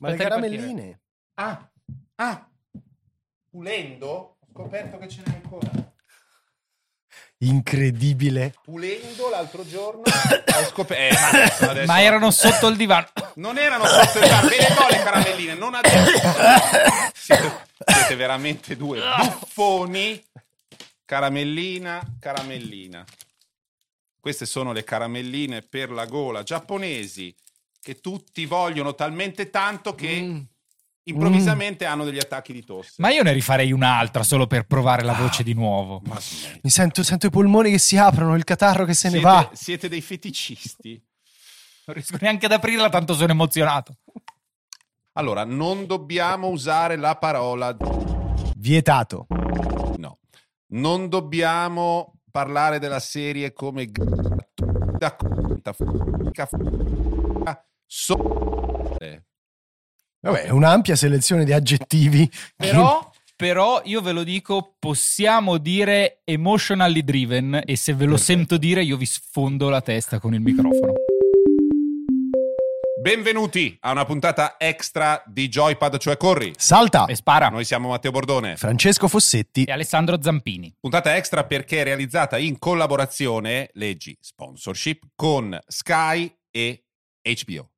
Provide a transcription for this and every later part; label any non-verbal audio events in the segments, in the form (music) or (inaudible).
Ma le caramelline. Ah, ah, pulendo ho scoperto ce n'è ancora. Incredibile. Pulendo l'altro giorno (coughs) ho scoperto... Eh, ma adesso, adesso- Ma erano sotto il divano. (coughs) Non erano sotto il bar, ve le do le caramelline, non adesso. (coughs) Siete, siete veramente due buffoni. Caramellina, caramellina. Queste sono le caramelline per la gola giapponesi che tutti vogliono talmente tanto che Mm. improvvisamente hanno degli attacchi di tosse. Ma io ne rifarei un'altra solo per provare la Ah. voce di nuovo. Mi sento, sento i polmoni che si aprono, il catarro che se ne siete, va. siete dei feticisti. Non riesco neanche ad aprirla, tanto sono emozionato. Allora, non dobbiamo usare la parola Vietato. No, non dobbiamo parlare della serie come da so- eh. Vabbè, è un'ampia selezione di aggettivi. Però, però io ve lo dico, possiamo dire emotionally driven e se ve lo Perfetto. sento dire io vi sfondo la testa con il microfono. Benvenuti a una puntata extra di Joypad, cioè Corri. Salta. E spara. Noi siamo Matteo Bordone. Francesco Fossetti. E Alessandro Zampini. Puntata extra perché è realizzata in collaborazione, leggi sponsorship, con Sky e HBO.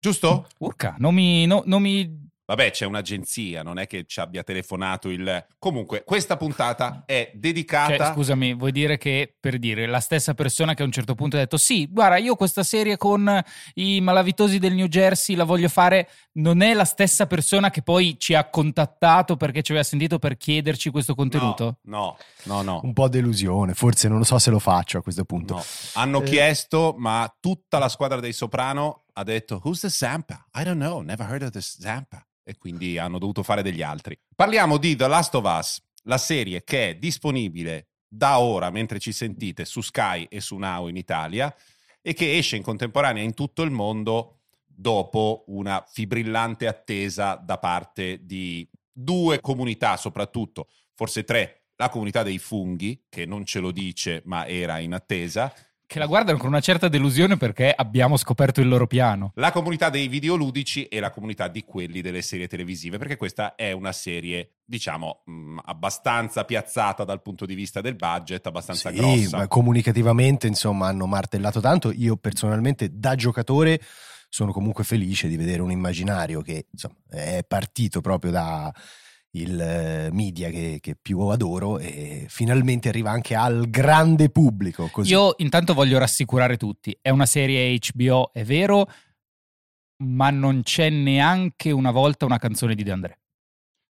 Giusto? Urca, non mi, no- non mi Vabbè, c'è un'agenzia, non è che ci abbia telefonato il... Comunque, questa puntata è dedicata... Cioè, scusami, vuoi dire che per dire la stessa persona che a un certo punto ha detto: Sì, guarda, io questa serie con i malavitosi del New Jersey la voglio fare, non è la stessa persona che poi ci ha contattato perché ci aveva sentito per chiederci questo contenuto? No, no, no. Un po' delusione, forse non lo so se lo faccio a questo punto. no. Hanno Eh. chiesto, ma tutta la squadra dei Soprano ha detto Who's the Zampa? I don't know, never heard of this Zampa. E quindi hanno dovuto fare degli altri. Parliamo di The Last of Us, la serie che è disponibile da ora, mentre ci sentite, su Sky e su Now in Italia e che esce in contemporanea in tutto il mondo dopo una fibrillante attesa da parte di due comunità, soprattutto, forse tre. La comunità dei funghi, che non ce lo dice, ma era in attesa. Che la guardano con una certa delusione perché abbiamo scoperto il loro piano. La comunità dei videoludici e la comunità di quelli delle serie televisive, perché questa è una serie, diciamo, mh, abbastanza piazzata dal punto di vista del budget, abbastanza Sì, grossa. ma comunicativamente, insomma, hanno martellato tanto. Io personalmente, da giocatore, sono comunque felice di vedere un immaginario che insomma, è partito proprio da il eh, media che, che più adoro e finalmente arriva anche al grande pubblico. Così. Io intanto voglio rassicurare tutti: è una serie HBO, è vero, ma non c'è neanche una volta una canzone di De André.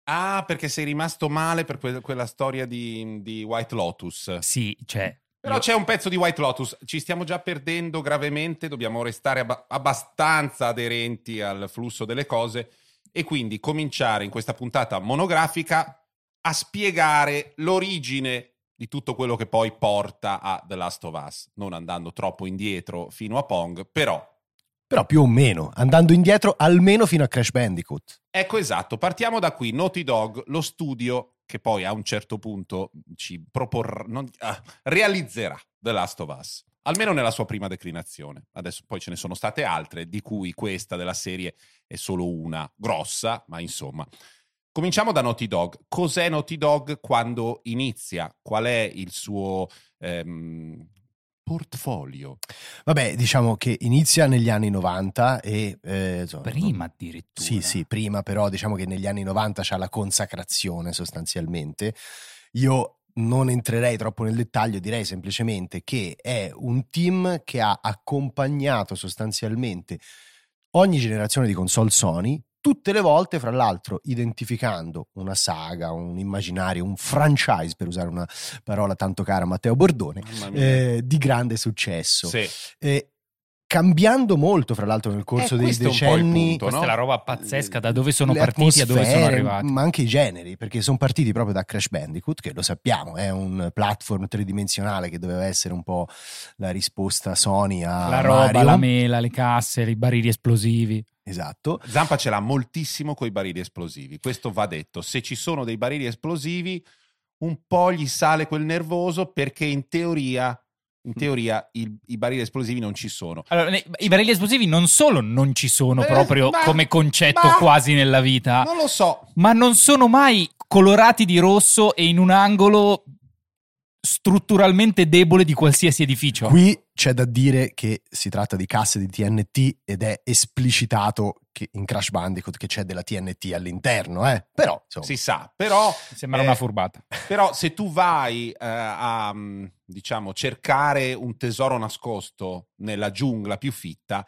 Ah, perché sei rimasto male per que- quella storia di, di White Lotus. Sì, c'è. Però c'è un pezzo di White Lotus, ci stiamo già perdendo gravemente, dobbiamo restare abba- abbastanza aderenti al flusso delle cose e quindi cominciare in questa puntata monografica a spiegare l'origine di tutto quello che poi porta a The Last of Us, non andando troppo indietro fino a Pong, però Però più o meno, andando indietro almeno fino a Crash Bandicoot. Ecco esatto, partiamo da qui. Naughty Dog, lo studio che poi a un certo punto ci proporrà, non- ah, realizzerà The Last of Us, almeno nella sua prima declinazione. Adesso poi ce ne sono state altre, di cui questa della serie è solo una grossa, ma insomma. Cominciamo da Naughty Dog. Cos'è Naughty Dog quando inizia? Qual è il suo ehm, portfolio? Vabbè, diciamo che inizia negli anni 90 e... eh, Prima addirittura. Sì, sì, prima però diciamo che negli anni 90 c'ha la consacrazione sostanzialmente. Io non entrerei troppo nel dettaglio, direi semplicemente che è un team che ha accompagnato sostanzialmente ogni generazione di console Sony, tutte le volte, fra l'altro, identificando una saga, un immaginario, un franchise, per usare una parola tanto cara a Matteo Bordone, eh, di grande successo. Sì. Eh, cambiando molto, fra l'altro, nel corso Eh, dei questo è un po' il decenni. punto, Questa no? è la roba pazzesca, da dove sono le partiti a dove sono arrivati. Ma anche i generi, perché sono partiti proprio da Crash Bandicoot, che lo sappiamo, è un platform tridimensionale che doveva essere un po' la risposta Sony a La roba, Mario. la mela, le casse, i barili esplosivi. Esatto. Zampa ce l'ha moltissimo con i barili esplosivi. Questo va detto. Se ci sono dei barili esplosivi, un po' gli sale quel nervoso perché in teoria in teoria il- i barili esplosivi non ci sono. Allora, I barili esplosivi non solo non ci sono Eh, proprio ma- come concetto ma- quasi nella vita, Non lo so. ma non sono mai colorati di rosso e in un angolo strutturalmente debole di qualsiasi edificio. Qui c'è da dire che si tratta di casse di TNT ed è esplicitato che in Crash Bandicoot che c'è della TNT all'interno, eh. Però, insomma, Si sa, però Sembra Eh, una furbata. Però se tu vai eh, a mm, diciamo cercare un tesoro nascosto nella giungla più fitta,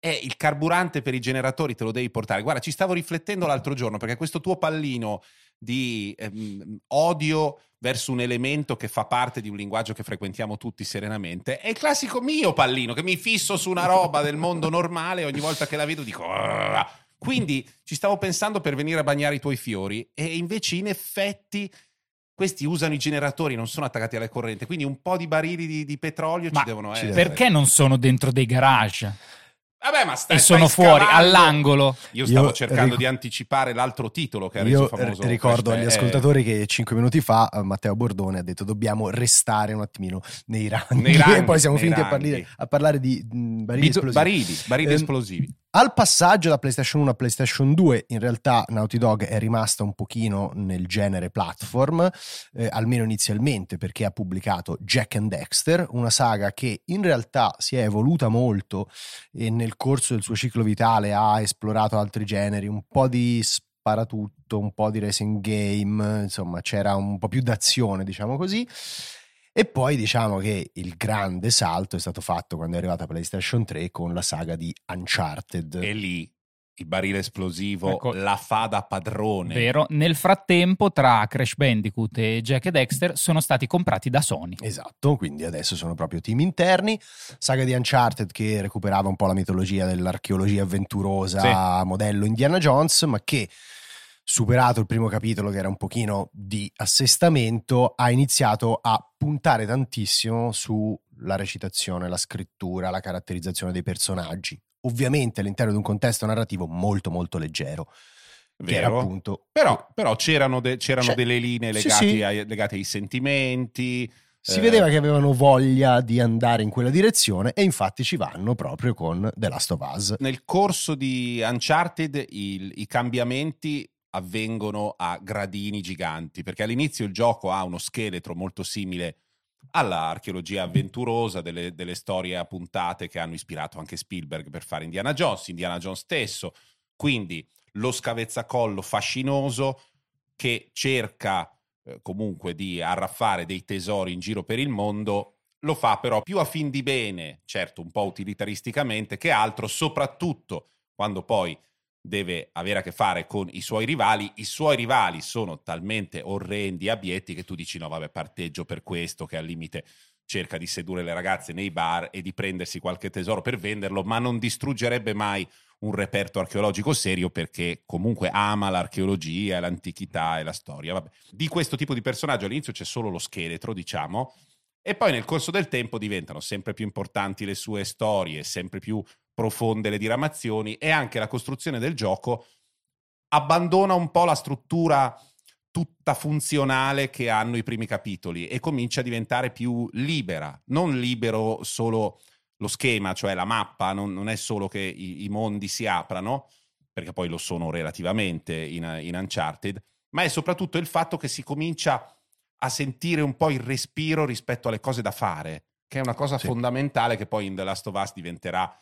è il carburante per i generatori te lo devi portare. Guarda, ci stavo riflettendo l'altro giorno perché questo tuo pallino di ehm, odio verso un elemento che fa parte di un linguaggio che frequentiamo tutti serenamente è il classico mio pallino che mi fisso su una roba del mondo normale e ogni volta che la vedo dico "Ah". quindi ci stavo pensando per venire a bagnare i tuoi fiori e invece in effetti questi usano i generatori, non sono attaccati alla corrente, quindi un po' di barili di, di petrolio Ma ci devono essere. Perché non sono dentro dei garage Vabbè, ma stai, e sono stai fuori, all'angolo? Io stavo Io cercando ric- di anticipare l'altro titolo che ha reso Io famoso. ricordo agli ascoltatori che cinque minuti fa eh, Matteo Bordone ha detto dobbiamo restare un attimino nei ranghi, Nei ranghi, (laughs) e poi siamo finiti a parlare, a parlare di mh, barili Bito- esplosivi. barili, barili Ehm, esplosivi. Al passaggio da PlayStation 1 a PlayStation 2, in realtà Naughty Dog è rimasta un pochino nel genere platform, eh, almeno inizialmente, perché ha pubblicato Jack and Dexter, una saga che in realtà si è evoluta molto e nel corso del suo ciclo vitale ha esplorato altri generi, un po' di sparatutto, un po' di racing game, insomma c'era un po' più d'azione, diciamo così. E poi diciamo che il grande salto è stato fatto quando è arrivata PlayStation 3 con la saga di Uncharted. E lì il barile esplosivo Ecco. la fa da padrone. Vero? Nel frattempo, tra Crash Bandicoot e Jack e Dexter sono stati comprati da Sony. Esatto, quindi adesso sono proprio team interni. Saga di Uncharted che recuperava un po' la mitologia dell'archeologia avventurosa modello Indiana Jones, ma che superato il primo capitolo che era un pochino di assestamento, ha iniziato a puntare tantissimo sulla recitazione, la scrittura, la caratterizzazione dei personaggi. Ovviamente all'interno di un contesto narrativo molto molto leggero. Vero? appunto Però, però c'erano, de- c'erano Cioè, delle linee sì, legate, sì. Ai, legate ai sentimenti. Si eh, vedeva che avevano voglia di andare in quella direzione e infatti ci vanno proprio con The Last of Us. Nel corso di Uncharted il- i cambiamenti avvengono a gradini giganti, perché all'inizio il gioco ha uno scheletro molto simile all'archeologia avventurosa, delle, delle storie a puntate che hanno ispirato anche Spielberg per fare Indiana Jones, Indiana Jones stesso, quindi lo scavezzacollo fascinoso che cerca eh, comunque di arraffare dei tesori in giro per il mondo, lo fa però più a fin di bene, certo un po' utilitaristicamente, che altro, soprattutto quando poi deve avere a che fare con i suoi rivali, i suoi rivali sono talmente orrendi abietti che tu dici no vabbè parteggio per questo che al limite cerca di sedurre le ragazze nei bar e di prendersi qualche tesoro per venderlo, ma non distruggerebbe mai un reperto archeologico serio perché comunque ama l'archeologia, l'antichità e la storia. Vabbè. Di questo tipo di personaggio all'inizio c'è solo lo scheletro, diciamo, e poi nel corso del tempo diventano sempre più importanti le sue storie, sempre più profonde le diramazioni e anche la costruzione del gioco abbandona un po' la struttura tutta funzionale che hanno i primi capitoli e comincia a diventare più libera, non libero solo lo schema, cioè la mappa, non, non è solo che i, i mondi si aprano, perché poi lo sono relativamente in, in Uncharted, ma è soprattutto il fatto che si comincia a sentire un po' il respiro rispetto alle cose da fare, che è una cosa Sì. fondamentale che poi in The Last of Us diventerà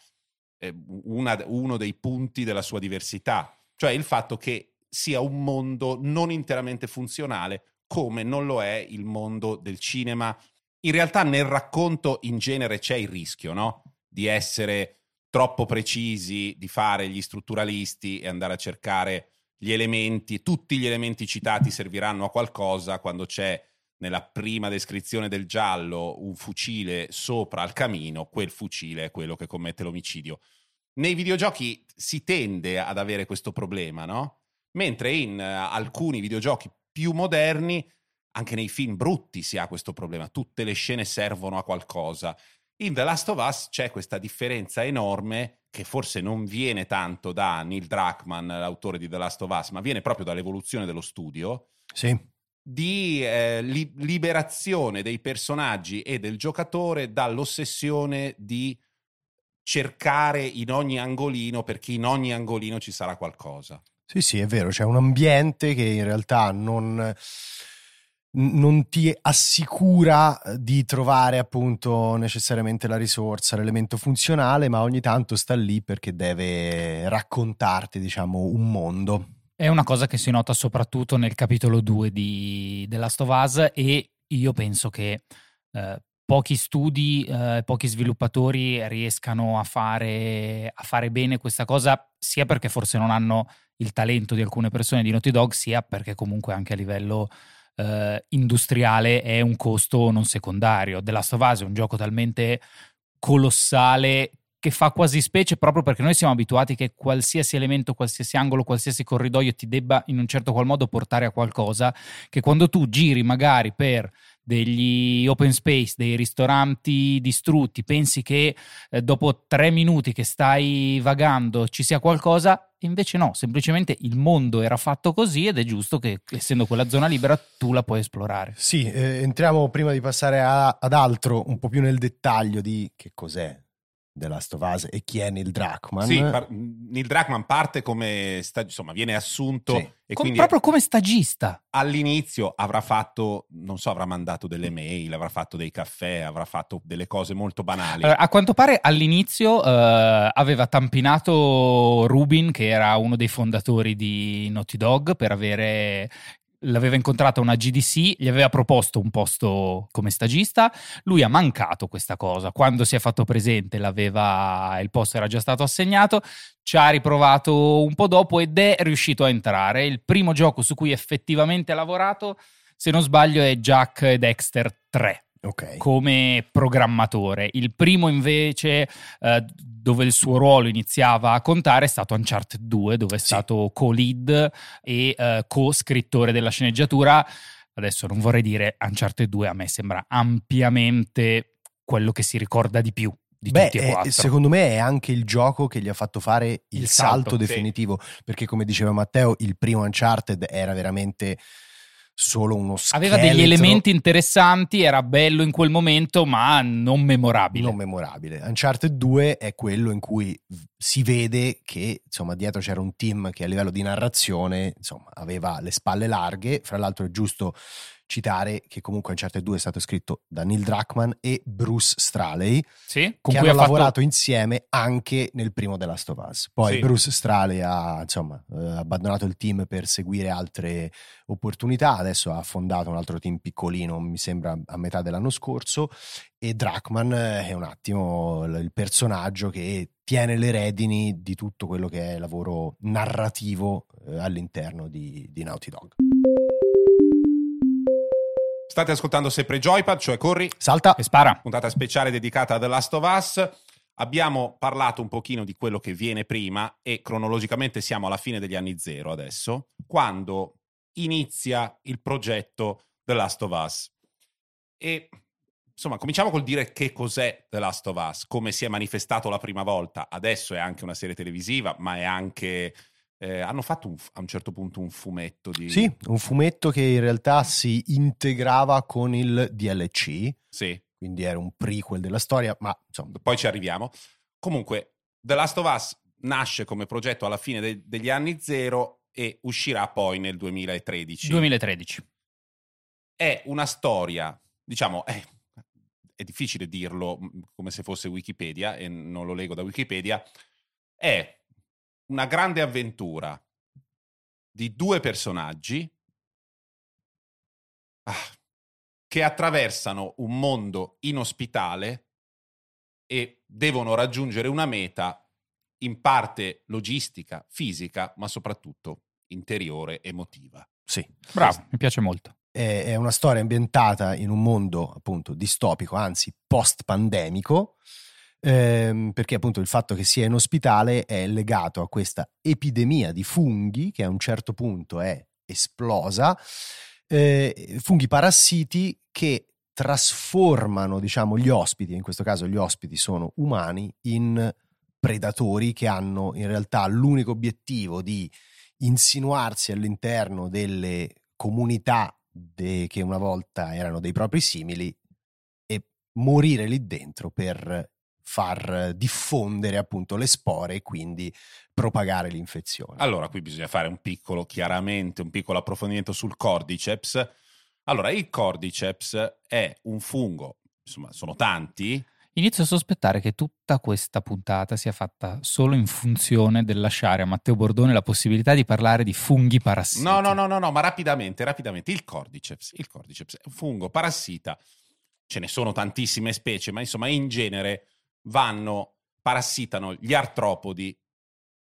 eh, una- uno dei punti della sua diversità, cioè il fatto che sia un mondo non interamente funzionale come non lo è il mondo del cinema. In realtà nel racconto in genere c'è il rischio, no? Di essere troppo precisi, di fare gli strutturalisti e andare a cercare gli elementi, tutti gli elementi citati serviranno a qualcosa quando c'è nella prima descrizione del giallo un fucile sopra al camino, quel fucile è quello che commette l'omicidio. Nei videogiochi si tende ad avere questo problema, no? Mentre in eh, alcuni videogiochi più moderni, anche nei film brutti si ha questo problema, tutte le scene servono a qualcosa. In The Last of Us c'è questa differenza enorme che forse non viene tanto da Neil Druckmann, l'autore di The Last of Us, ma viene proprio dall'evoluzione dello studio, Sì. Di eh, li- liberazione dei personaggi e del giocatore dall'ossessione di cercare in ogni angolino, perché in ogni angolino ci sarà qualcosa. Sì, sì, è vero, c'è un ambiente che in realtà non, non ti assicura di trovare appunto necessariamente la risorsa, l'elemento funzionale, ma ogni tanto sta lì perché deve raccontarti, diciamo, un mondo. È una cosa che si nota soprattutto nel capitolo 2 di The Last of Us e io penso che eh, pochi studi, eh, pochi sviluppatori riescano a fare, a fare bene questa cosa, sia perché forse non hanno il talento di alcune persone di Naughty Dog, sia perché comunque anche a livello eh, industriale è un costo non secondario. The Last of Us è un gioco talmente colossale che fa quasi specie proprio perché noi siamo abituati che qualsiasi elemento, qualsiasi angolo, qualsiasi corridoio ti debba in un certo qual modo portare a qualcosa, che quando tu giri magari per degli open space, dei ristoranti distrutti, pensi che eh, dopo tre minuti che stai vagando ci sia qualcosa, invece no, semplicemente il mondo era fatto così ed è giusto che essendo quella zona libera tu la puoi esplorare. Sì, eh, entriamo prima di passare a, ad altro un po' più nel dettaglio di che cos'è The Last of Us e chi è Neil Druckmann. Sì, par- Neil Druckmann parte come, sta- insomma, viene assunto Sì. e Com- quindi proprio come stagista. all'inizio avrà fatto, non so, avrà mandato delle mail, avrà fatto dei caffè, avrà fatto delle cose molto banali. Allora, a quanto pare all'inizio eh, aveva tampinato Rubin, che era uno dei fondatori di Naughty Dog, per avere l'aveva incontrato a una GDC, gli aveva proposto un posto come stagista, lui ha mancato questa cosa, quando si è fatto presente il posto era già stato assegnato, ci ha riprovato un po' dopo ed è riuscito a entrare, il primo gioco su cui effettivamente ha lavorato, se non sbaglio è Jack Dexter 3 Ok. come programmatore. Il primo invece eh, dove il suo ruolo iniziava a contare è stato Uncharted 2, dove è Sì. stato co-lead e eh, co-scrittore della sceneggiatura. Adesso non vorrei dire Uncharted 2, a me sembra ampiamente quello che si ricorda di più di Beh, tutti e è- secondo me è anche il gioco che gli ha fatto fare il, Il salto, salto, sì. definitivo, perché come diceva Matteo, il primo Uncharted era veramente solo uno Aveva degli scheletro elementi interessanti, era bello in quel momento, ma non memorabile. non memorabile. Uncharted 2 è quello in cui si vede che insomma dietro c'era un team che a livello di narrazione insomma aveva le spalle larghe, fra l'altro è giusto citare che comunque Uncharted 2 è stato scritto da Neil Druckmann e Bruce Straley sì? Con che cui hanno ha fatto- lavorato insieme anche nel primo The Last of Us. Poi Sì. Bruce Straley ha insomma, eh, abbandonato il team per seguire altre opportunità, adesso ha fondato un altro team piccolino, mi sembra a metà dell'anno scorso, e Druckmann è un attimo il personaggio che tiene le redini di tutto quello che è lavoro narrativo eh, all'interno di, di Naughty Dog. State ascoltando sempre Joypad, cioè Corri, Salta! E spara. puntata speciale dedicata a The Last of Us. Abbiamo parlato un pochino di quello che viene prima e cronologicamente siamo alla fine degli anni zero adesso, quando inizia il progetto The Last of Us. E insomma, cominciamo col dire che cos'è The Last of Us, come si è manifestato la prima volta. Adesso è anche una serie televisiva, ma è anche... eh, hanno fatto un a un certo punto un fumetto di... Sì, un fumetto che in realtà si integrava con il DLC, Sì. quindi era un prequel della storia, ma insomma poi ci arriviamo. Comunque, The Last of Us nasce come progetto alla fine de- degli anni zero e uscirà poi nel 2013. 2013. È una storia, diciamo, è, è difficile dirlo mh, come se fosse Wikipedia e non lo leggo da Wikipedia, è una grande avventura di due personaggi ah, che attraversano un mondo inospitale e devono raggiungere una meta in parte logistica, fisica, ma soprattutto interiore, emotiva. sì. Bravo, mi piace molto. È, è una storia ambientata in un mondo appunto distopico, anzi post-pandemico, ehm, perché appunto il fatto che sia in ospitale è legato a questa epidemia di funghi che a un certo punto è esplosa, eh, funghi parassiti che trasformano diciamo gli ospiti, in questo caso gli ospiti sono umani, in predatori che hanno in realtà l'unico obiettivo di insinuarsi all'interno delle comunità de- che una volta erano dei propri simili e morire lì dentro per far diffondere appunto le spore e quindi propagare l'infezione. Allora, qui bisogna fare un piccolo, chiaramente, un piccolo approfondimento sul cordyceps. Allora, il cordyceps è un fungo, insomma, sono tanti. Inizio a sospettare che tutta questa puntata sia fatta solo in funzione del lasciare a Matteo Bordone la possibilità di parlare di funghi parassiti. No, no, no, no, no ma rapidamente, rapidamente. Il cordyceps, il cordyceps è un fungo parassita. Ce ne sono tantissime specie, ma insomma, in genere vanno, parassitano gli artropodi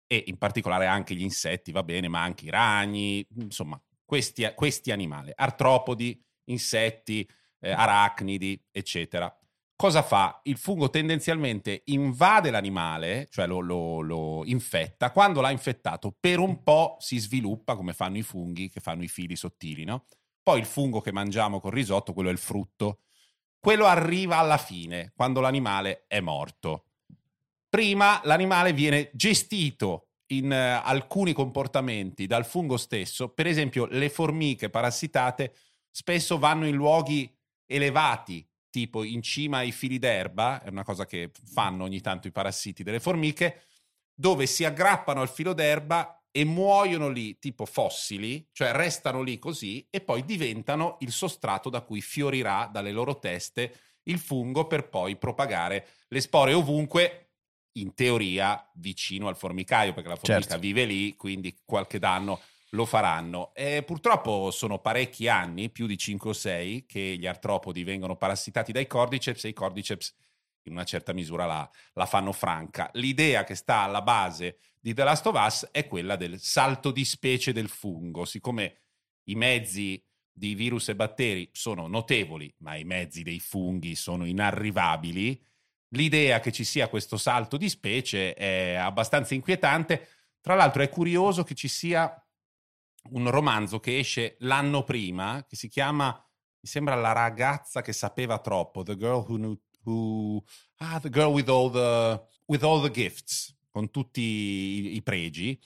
e in particolare anche gli insetti, va bene, ma anche i ragni, insomma, questi, questi animali, artropodi, insetti, eh, arachnidi, eccetera. Cosa fa? Il fungo tendenzialmente invade l'animale, cioè lo, lo, lo, infetta. Quando l'ha infettato, per un po' si sviluppa, come fanno i funghi, che fanno i fili sottili, no? Poi il fungo che mangiamo col risotto, quello è il frutto, quello arriva alla fine, quando l'animale è morto. Prima l'animale viene gestito in uh, alcuni comportamenti dal fungo stesso, per esempio le formiche parassitate spesso vanno in luoghi elevati, tipo in cima ai fili d'erba, è una cosa che fanno ogni tanto i parassiti delle formiche, dove si aggrappano al filo d'erba e muoiono lì tipo fossili, cioè restano lì così e poi diventano il sostrato da cui fiorirà dalle loro teste il fungo per poi propagare le spore ovunque, in teoria vicino al formicaio, perché la formica certo. vive lì, quindi qualche danno lo faranno. E purtroppo sono parecchi anni, più di 5 o 6, che gli artropodi vengono parassitati dai cordyceps e i cordyceps in una certa misura la, la fanno franca. L'idea che sta alla base di The Last of Us è quella del salto di specie del fungo. Siccome i mezzi di virus e batteri sono notevoli, ma i mezzi dei funghi sono inarrivabili, l'idea che ci sia questo salto di specie è abbastanza inquietante. Tra l'altro è curioso che ci sia un romanzo che esce l'anno prima, che si chiama, mi sembra La ragazza che sapeva troppo, The Girl Who Knew who ah, the girl with all the, with all the gifts, con tutti i, i pregi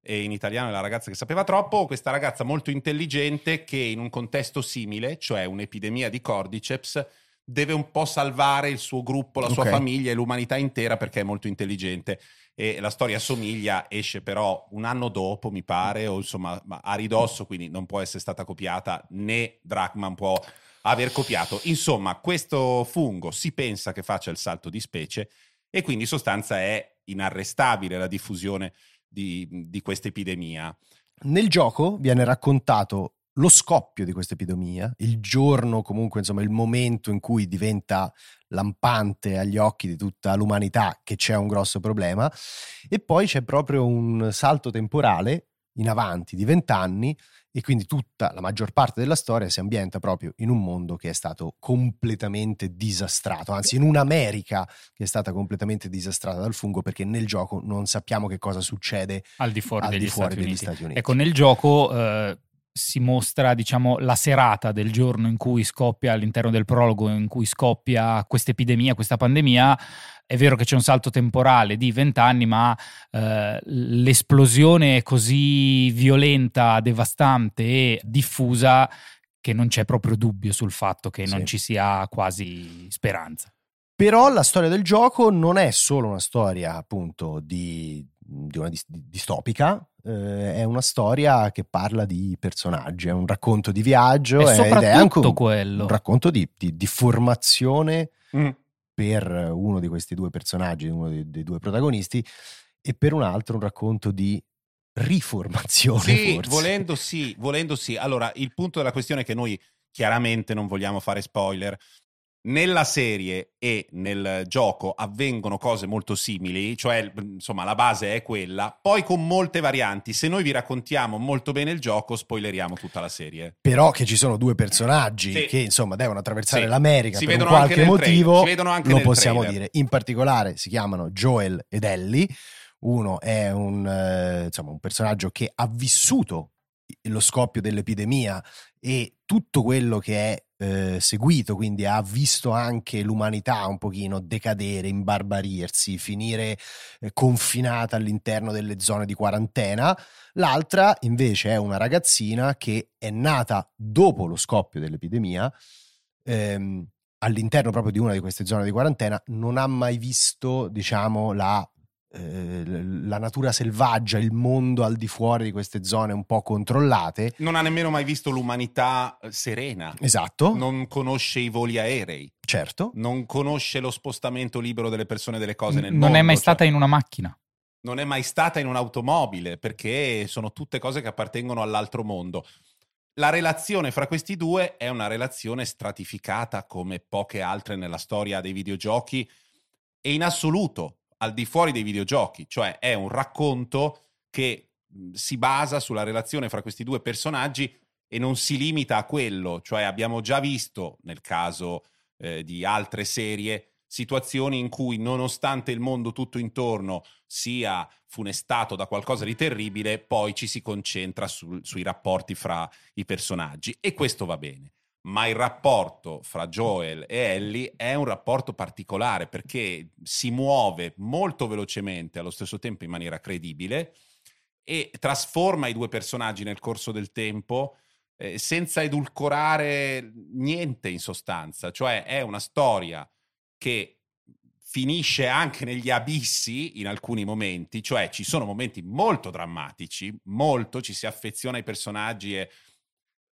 e in italiano è la ragazza che sapeva troppo, questa ragazza molto intelligente che in un contesto simile, cioè un'epidemia di cordyceps, deve un po' salvare il suo gruppo, la okay. sua famiglia e l'umanità intera perché è molto intelligente. E la storia somiglia, esce però un anno dopo, mi pare, o insomma a ridosso, quindi non può essere stata copiata, né Drachman può aver copiato. Insomma, questo fungo si pensa che faccia il salto di specie e quindi in sostanza è inarrestabile la diffusione di, di questa epidemia. Nel gioco viene raccontato lo scoppio di questa epidemia, il giorno, comunque, insomma, il momento in cui diventa lampante agli occhi di tutta l'umanità che c'è un grosso problema, e poi c'è proprio un salto temporale in avanti di vent'anni e quindi tutta la maggior parte della storia si ambienta proprio in un mondo che è stato completamente disastrato, anzi in un'America che è stata completamente disastrata dal fungo perché nel gioco non sappiamo che cosa succede al di fuori, al degli, di fuori Stati degli, Stati Uniti. Ecco, nel gioco eh, si mostra diciamo la serata del giorno in cui scoppia all'interno del prologo in cui scoppia questa epidemia, questa pandemia è vero che c'è un salto temporale di vent'anni, ma eh, l'esplosione è così violenta, devastante e diffusa che non c'è proprio dubbio sul fatto che sì. non ci sia quasi speranza. Però la storia del gioco non è solo una storia appunto di, di una distopica, eh, è una storia che parla di personaggi, è un racconto di viaggio è ed è anche un, un racconto di, di, di formazione mm. per uno di questi due personaggi, uno dei, dei due protagonisti, e per un altro un racconto di riformazione. Sì, forse. volendo sì, volendo sì. Allora, il punto della questione è che noi chiaramente non vogliamo fare spoiler, nella serie e nel gioco avvengono cose molto simili, cioè insomma la base è quella, poi con molte varianti. Se noi vi raccontiamo molto bene il gioco, spoileriamo tutta la serie. Però che ci sono due personaggi sì. che insomma devono attraversare sì. l'America si per qualche motivo, lo possiamo trailer. dire. In particolare si chiamano Joel ed Ellie. Uno è un, eh, insomma, un personaggio che ha vissuto lo scoppio dell'epidemia e tutto quello che è eh, seguito, quindi ha visto anche l'umanità un pochino decadere, imbarbarirsi, finire eh, confinata all'interno delle zone di quarantena. L'altra invece è una ragazzina che è nata dopo lo scoppio dell'epidemia. Ehm, all'interno proprio di una di queste zone di quarantena non ha mai visto, diciamo, la la natura selvaggia, il mondo al di fuori di queste zone un po' controllate. Non ha nemmeno mai visto l'umanità eh, serena. Esatto. Non conosce i voli aerei. Certo. Non conosce lo spostamento libero delle persone e delle cose nel non mondo. Non è mai cioè, stata in una macchina. Non è mai stata in un'automobile perché sono tutte cose che appartengono all'altro mondo. La relazione fra questi due è una relazione stratificata come poche altre nella storia dei videogiochi e in assoluto al di fuori dei videogiochi, cioè è un racconto che si basa sulla relazione fra questi due personaggi e non si limita a quello, cioè abbiamo già visto nel caso eh, di altre serie situazioni in cui nonostante il mondo tutto intorno sia funestato da qualcosa di terribile, poi ci si concentra su, sui rapporti fra i personaggi. E questo va bene ma il rapporto fra Joel e Ellie è un rapporto particolare perché si muove molto velocemente allo stesso tempo in maniera credibile e trasforma i due personaggi nel corso del tempo eh, senza edulcorare niente in sostanza, cioè è una storia che finisce anche negli abissi in alcuni momenti, cioè ci sono momenti molto drammatici, molto ci si affeziona ai personaggi e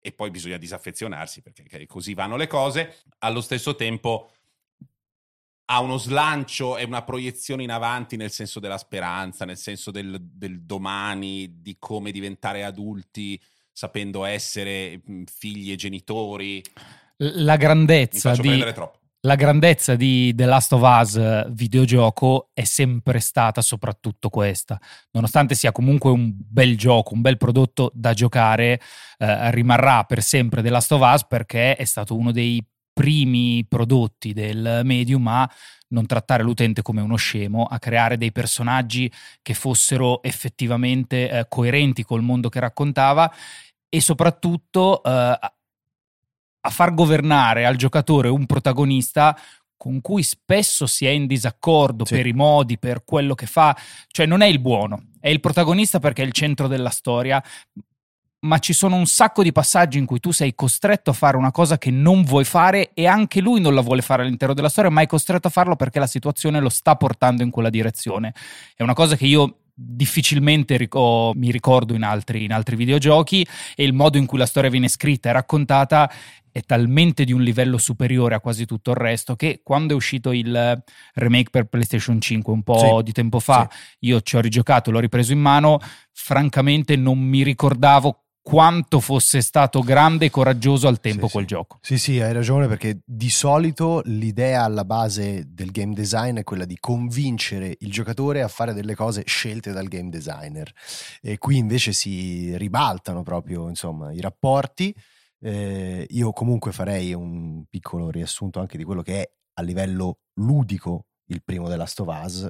e poi bisogna disaffezionarsi perché così vanno le cose. Allo stesso tempo ha uno slancio e una proiezione in avanti nel senso della speranza, nel senso del, del domani, di come diventare adulti sapendo essere figli e genitori. La grandezza di la grandezza di The Last of Us eh, videogioco è sempre stata soprattutto questa. Nonostante sia comunque un bel gioco, un bel prodotto da giocare, eh, rimarrà per sempre The Last of Us perché è stato uno dei primi prodotti del medium a non trattare l'utente come uno scemo, a creare dei personaggi che fossero effettivamente eh, coerenti col mondo che raccontava e soprattutto eh, a far governare al giocatore un protagonista con cui spesso si è in disaccordo sì. per i modi, per quello che fa, cioè non è il buono, è il protagonista perché è il centro della storia, ma ci sono un sacco di passaggi in cui tu sei costretto a fare una cosa che non vuoi fare e anche lui non la vuole fare all'interno della storia, ma è costretto a farlo perché la situazione lo sta portando in quella direzione. È una cosa che io difficilmente ric- mi ricordo in altri, in altri videogiochi e il modo in cui la storia viene scritta e raccontata è talmente di un livello superiore a quasi tutto il resto che quando è uscito il remake per PlayStation 5 un po' sì, di tempo fa, sì. io ci ho rigiocato, l'ho ripreso in mano, francamente non mi ricordavo quanto fosse stato grande e coraggioso al tempo sì, quel sì. gioco. Sì, sì, hai ragione perché di solito l'idea alla base del game design è quella di convincere il giocatore a fare delle cose scelte dal game designer e qui invece si ribaltano proprio insomma i rapporti. Eh, io comunque farei un piccolo riassunto anche di quello che è a livello ludico il primo della Us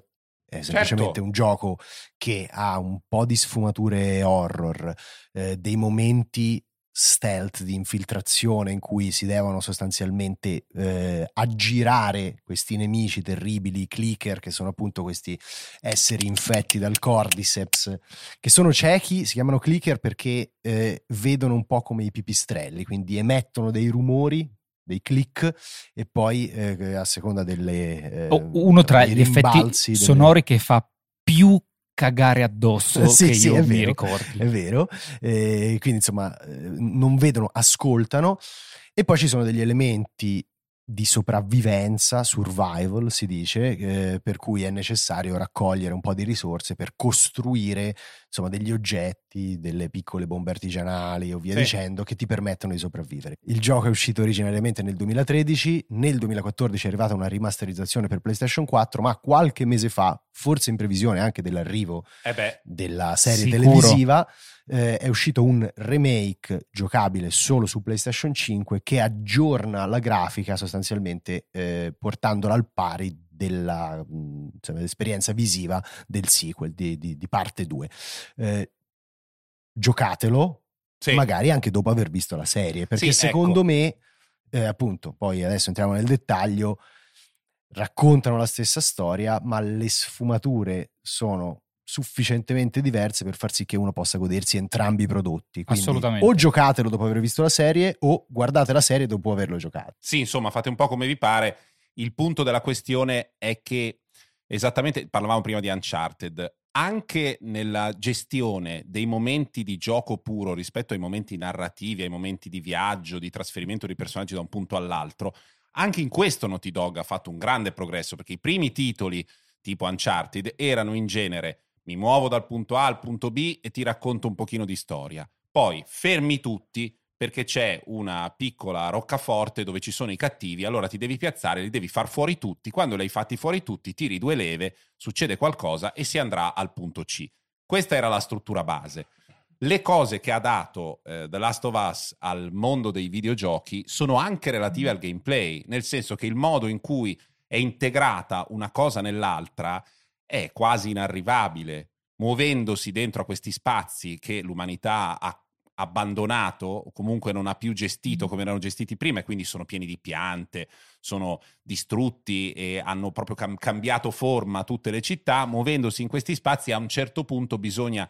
è semplicemente certo. un gioco che ha un po' di sfumature horror, eh, dei momenti stealth di infiltrazione in cui si devono sostanzialmente eh, aggirare questi nemici terribili, i clicker, che sono appunto questi esseri infetti dal cordyceps, che sono ciechi, si chiamano clicker perché eh, vedono un po' come i pipistrelli, quindi emettono dei rumori dei click e poi eh, a seconda delle... Eh, Uno tra gli effetti sonori che fa più cagare addosso (laughs) sì, che sì, io mi ricordi. È vero, eh, quindi insomma eh, non vedono, ascoltano e poi ci sono degli elementi di sopravvivenza, survival si dice, eh, per cui è necessario raccogliere un po' di risorse per costruire insomma degli oggetti, delle piccole bombe artigianali o via sì. dicendo che ti permettono di sopravvivere. Il gioco è uscito originariamente nel 2013, nel 2014 è arrivata una rimasterizzazione per PlayStation 4, ma qualche mese fa, forse in previsione anche dell'arrivo eh della serie sicuro. televisiva, eh, è uscito un remake giocabile solo su PlayStation 5 che aggiorna la grafica sostanzialmente eh, portandola al pari della, insomma, dell'esperienza visiva del sequel di, di, di parte 2. Eh, giocatelo, sì. magari anche dopo aver visto la serie, perché sì, secondo ecco. me eh, appunto, poi adesso entriamo nel dettaglio, raccontano la stessa storia, ma le sfumature sono sufficientemente diverse per far sì che uno possa godersi entrambi i prodotti. Quindi Assolutamente. o giocatelo dopo aver visto la serie o guardate la serie dopo averlo giocato. Sì, insomma, fate un po' come vi pare. Il punto della questione è che esattamente parlavamo prima di Uncharted. Anche nella gestione dei momenti di gioco puro rispetto ai momenti narrativi, ai momenti di viaggio, di trasferimento di personaggi da un punto all'altro, anche in questo Naughty Dog ha fatto un grande progresso perché i primi titoli tipo Uncharted erano in genere mi muovo dal punto A al punto B e ti racconto un pochino di storia. Poi fermi tutti perché c'è una piccola roccaforte dove ci sono i cattivi, allora ti devi piazzare, li devi far fuori tutti. Quando li hai fatti fuori tutti, tiri due leve, succede qualcosa e si andrà al punto C. Questa era la struttura base. Le cose che ha dato eh, The Last of Us al mondo dei videogiochi sono anche relative al gameplay, nel senso che il modo in cui è integrata una cosa nell'altra è quasi inarrivabile, muovendosi dentro a questi spazi che l'umanità ha abbandonato o comunque non ha più gestito come erano gestiti prima e quindi sono pieni di piante, sono distrutti e hanno proprio cam- cambiato forma tutte le città, muovendosi in questi spazi a un certo punto bisogna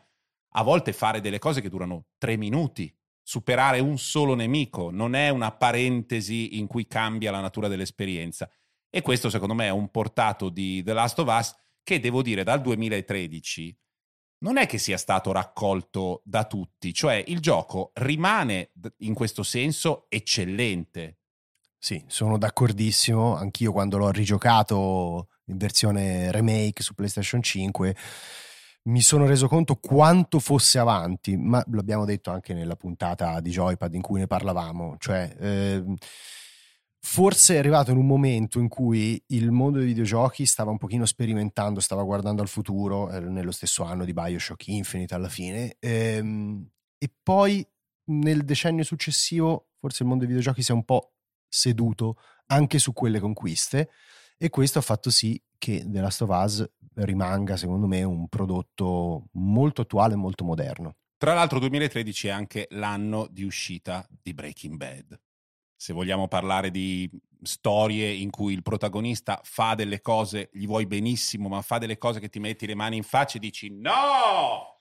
a volte fare delle cose che durano tre minuti, superare un solo nemico, non è una parentesi in cui cambia la natura dell'esperienza. E questo secondo me è un portato di The Last of Us che devo dire dal 2013 non è che sia stato raccolto da tutti, cioè il gioco rimane in questo senso eccellente. Sì, sono d'accordissimo, anch'io quando l'ho rigiocato in versione remake su PlayStation 5 mi sono reso conto quanto fosse avanti, ma l'abbiamo detto anche nella puntata di Joypad in cui ne parlavamo, cioè eh, forse è arrivato in un momento in cui il mondo dei videogiochi stava un pochino sperimentando, stava guardando al futuro, eh, nello stesso anno di Bioshock Infinite alla fine, ehm, e poi nel decennio successivo forse il mondo dei videogiochi si è un po' seduto anche su quelle conquiste e questo ha fatto sì che The Last of Us rimanga secondo me un prodotto molto attuale e molto moderno. Tra l'altro 2013 è anche l'anno di uscita di Breaking Bad se vogliamo parlare di storie in cui il protagonista fa delle cose, gli vuoi benissimo, ma fa delle cose che ti metti le mani in faccia e dici no!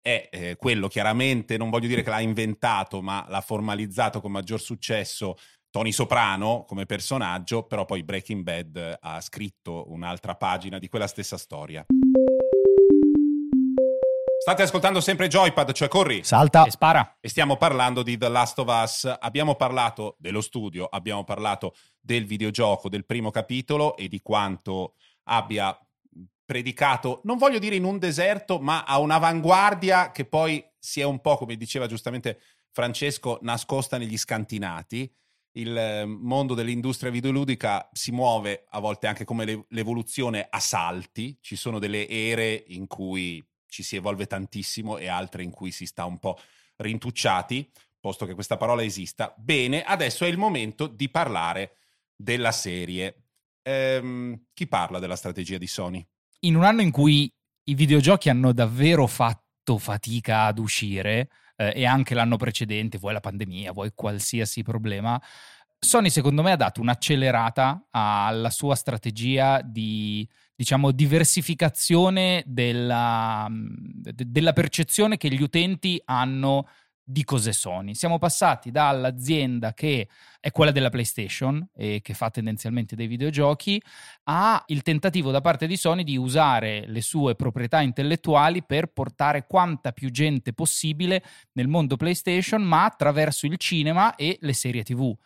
È eh, quello chiaramente, non voglio dire che l'ha inventato, ma l'ha formalizzato con maggior successo Tony Soprano come personaggio, però poi Breaking Bad ha scritto un'altra pagina di quella stessa storia. State ascoltando sempre Joypad, cioè corri. Salta. E spara. E stiamo parlando di The Last of Us. Abbiamo parlato dello studio, abbiamo parlato del videogioco, del primo capitolo e di quanto abbia predicato, non voglio dire in un deserto, ma a un'avanguardia che poi si è un po', come diceva giustamente Francesco, nascosta negli scantinati. Il eh, mondo dell'industria videoludica si muove a volte anche come l'evoluzione a salti, ci sono delle ere in cui ci si evolve tantissimo e altre in cui si sta un po' rintucciati, posto che questa parola esista. Bene, adesso è il momento di parlare della serie. Ehm, chi parla della strategia di Sony? In un anno in cui i videogiochi hanno davvero fatto fatica ad uscire, eh, e anche l'anno precedente, vuoi la pandemia, vuoi qualsiasi problema, Sony secondo me ha dato un'accelerata alla sua strategia di diciamo diversificazione della, della percezione che gli utenti hanno di cos'è Sony. Siamo passati dall'azienda che è quella della PlayStation e che fa tendenzialmente dei videogiochi a il tentativo da parte di Sony di usare le sue proprietà intellettuali per portare quanta più gente possibile nel mondo PlayStation, ma attraverso il cinema e le serie TV.